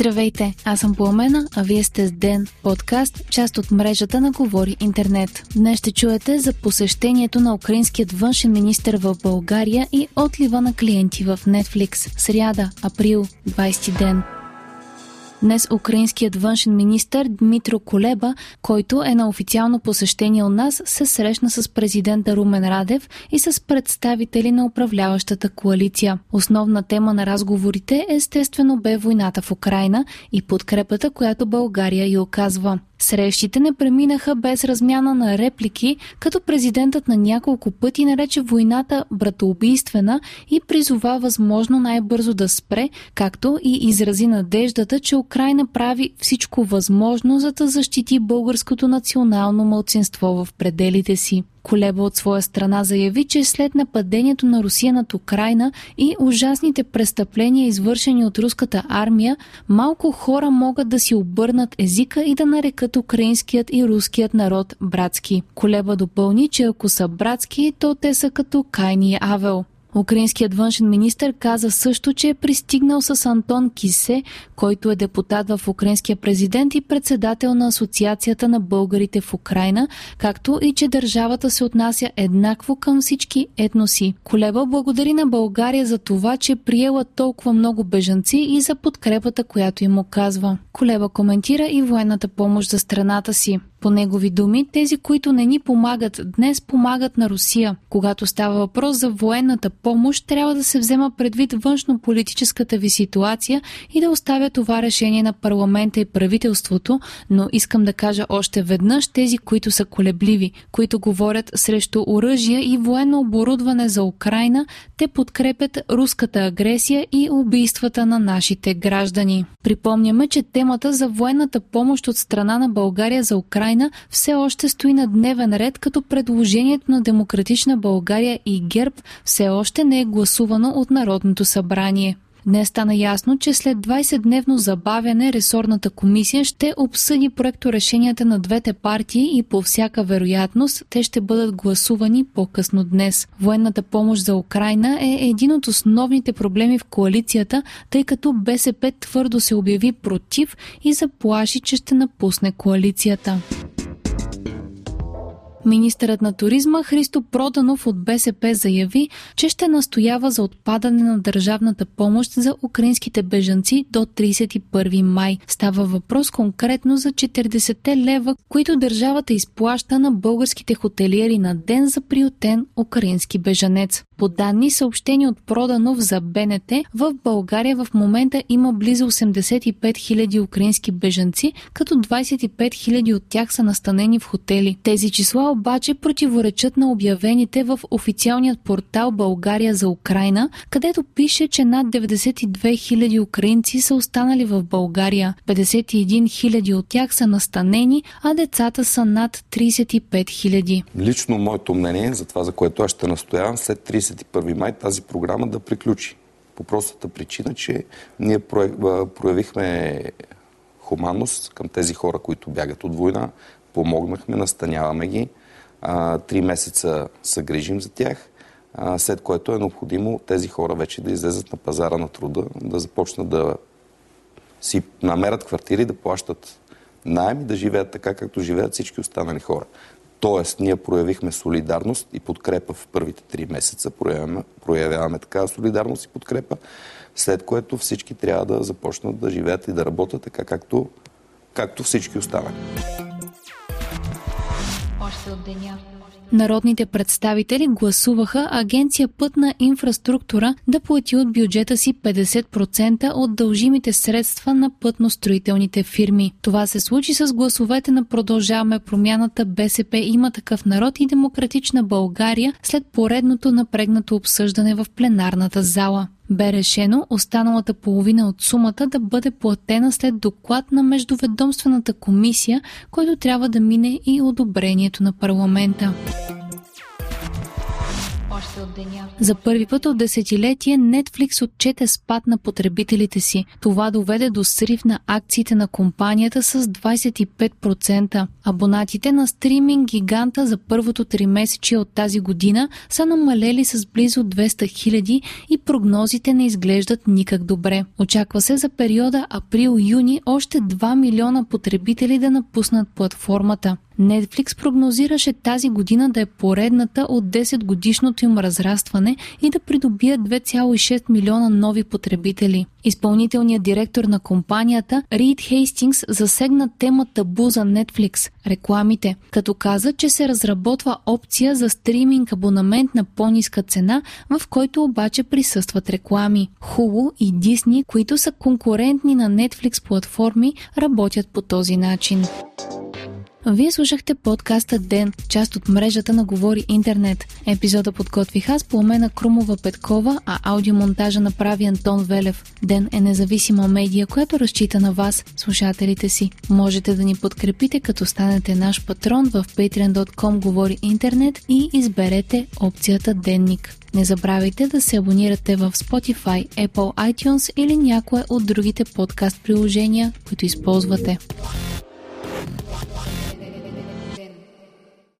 Здравейте, аз съм Пламена, а вие сте с Ден, подкаст, част от мрежата на Говори Интернет. Днес ще чуете за посещението на украинският външен министр в България и отлива на клиенти в Netflix. Сряда, април, 20 ден. Днес украинският външен министр Дмитро Колеба, който е на официално посещение у нас, се срещна с президента Румен Радев и с представители на управляващата коалиция. Основна тема на разговорите естествено бе войната в Украина и подкрепата, която България й оказва. Срещите не преминаха без размяна на реплики, като президентът на няколко пъти нарече войната братоубийствена и призова възможно най-бързо да спре, както и изрази надеждата, че Украина прави всичко възможно, за да защити българското национално мълцинство в пределите си. Колеба от своя страна заяви, че след нападението на Русия над Украина и ужасните престъпления, извършени от руската армия, малко хора могат да си обърнат езика и да нарекат украинският и руският народ братски. Колеба допълни, че ако са братски, то те са като Кайни Авел. Украинският външен министр каза също, че е пристигнал с Антон Кисе, който е депутат в Украинския президент и председател на Асоциацията на българите в Украина, както и че държавата се отнася еднакво към всички етноси. Колеба благодари на България за това, че приела толкова много бежанци и за подкрепата, която им оказва. Колеба коментира и военната помощ за страната си. По негови думи, тези, които не ни помагат днес, помагат на Русия. Когато става въпрос за военната помощ, трябва да се взема предвид външно-политическата ви ситуация и да оставя това решение на парламента и правителството, но искам да кажа още веднъж тези, които са колебливи, които говорят срещу оръжия и военно оборудване за Украина, те подкрепят руската агресия и убийствата на нашите граждани. Припомняме, че темата за военната помощ от страна на България за Украина Украина все още стои на дневен ред, като предложението на Демократична България и ГЕРБ все още не е гласувано от Народното събрание. Днес стана ясно, че след 20-дневно забавяне ресорната комисия ще обсъди проекто решенията на двете партии и по всяка вероятност те ще бъдат гласувани по-късно днес. Военната помощ за Украина е един от основните проблеми в коалицията, тъй като БСП твърдо се обяви против и заплаши, че ще напусне коалицията. Министърът на туризма Христо Проданов от БСП заяви, че ще настоява за отпадане на държавната помощ за украинските бежанци до 31 май. Става въпрос конкретно за 40 лева, които държавата изплаща на българските хотелиери на ден за приютен украински бежанец. По данни съобщени от Проданов за БНТ, в България в момента има близо 85 000 украински бежанци, като 25 000 от тях са настанени в хотели. Тези числа обаче противоречат на обявените в официалният портал България за Украина, където пише, че над 92 000 украинци са останали в България. 51 000 от тях са настанени, а децата са над 35 000. Лично моето мнение за това, за което аз ще настоявам, след 31 май тази програма да приключи. По простата причина, че ние проявихме хуманност към тези хора, които бягат от война, помогнахме, настаняваме ги, три месеца се грижим за тях, след което е необходимо тези хора вече да излезат на пазара на труда, да започнат да си намерят квартири, да плащат найем и да живеят така, както живеят всички останали хора. Тоест, ние проявихме солидарност и подкрепа в първите три месеца. Проявяваме, проявяваме такава солидарност и подкрепа, след което всички трябва да започнат да живеят и да работят така, както, както всички останали. Още от деня. Народните представители гласуваха Агенция Пътна инфраструктура да плати от бюджета си 50% от дължимите средства на пътностроителните фирми. Това се случи с гласовете на Продължаваме промяната БСП има такъв народ и Демократична България след поредното напрегнато обсъждане в пленарната зала. Бе решено останалата половина от сумата да бъде платена след доклад на Междуведомствената комисия, който трябва да мине и одобрението на парламента. За първи път от десетилетие Netflix отчете спад на потребителите си. Това доведе до срив на акциите на компанията с 25%. Абонатите на стриминг гиганта за първото три месечи от тази година са намалели с близо 200 хиляди и прогнозите не изглеждат никак добре. Очаква се за периода април-юни още 2 милиона потребители да напуснат платформата. Netflix прогнозираше тази година да е поредната от 10 годишното им разрастване и да придобият 2,6 милиона нови потребители. Изпълнителният директор на компанията Рид Хейстингс засегна тема табу за Netflix – рекламите, като каза, че се разработва опция за стриминг абонамент на по-ниска цена, в който обаче присъстват реклами. Hulu и Disney, които са конкурентни на Netflix платформи, работят по този начин. Вие слушахте подкаста Ден, част от мрежата на Говори Интернет. Епизода подготвих аз по умена Крумова Петкова, а аудиомонтажа направи Антон Велев. Ден е независима медия, която разчита на вас, слушателите си. Можете да ни подкрепите, като станете наш патрон в patreon.com Говори Интернет и изберете опцията Денник. Не забравяйте да се абонирате в Spotify, Apple iTunes или някое от другите подкаст приложения, които използвате.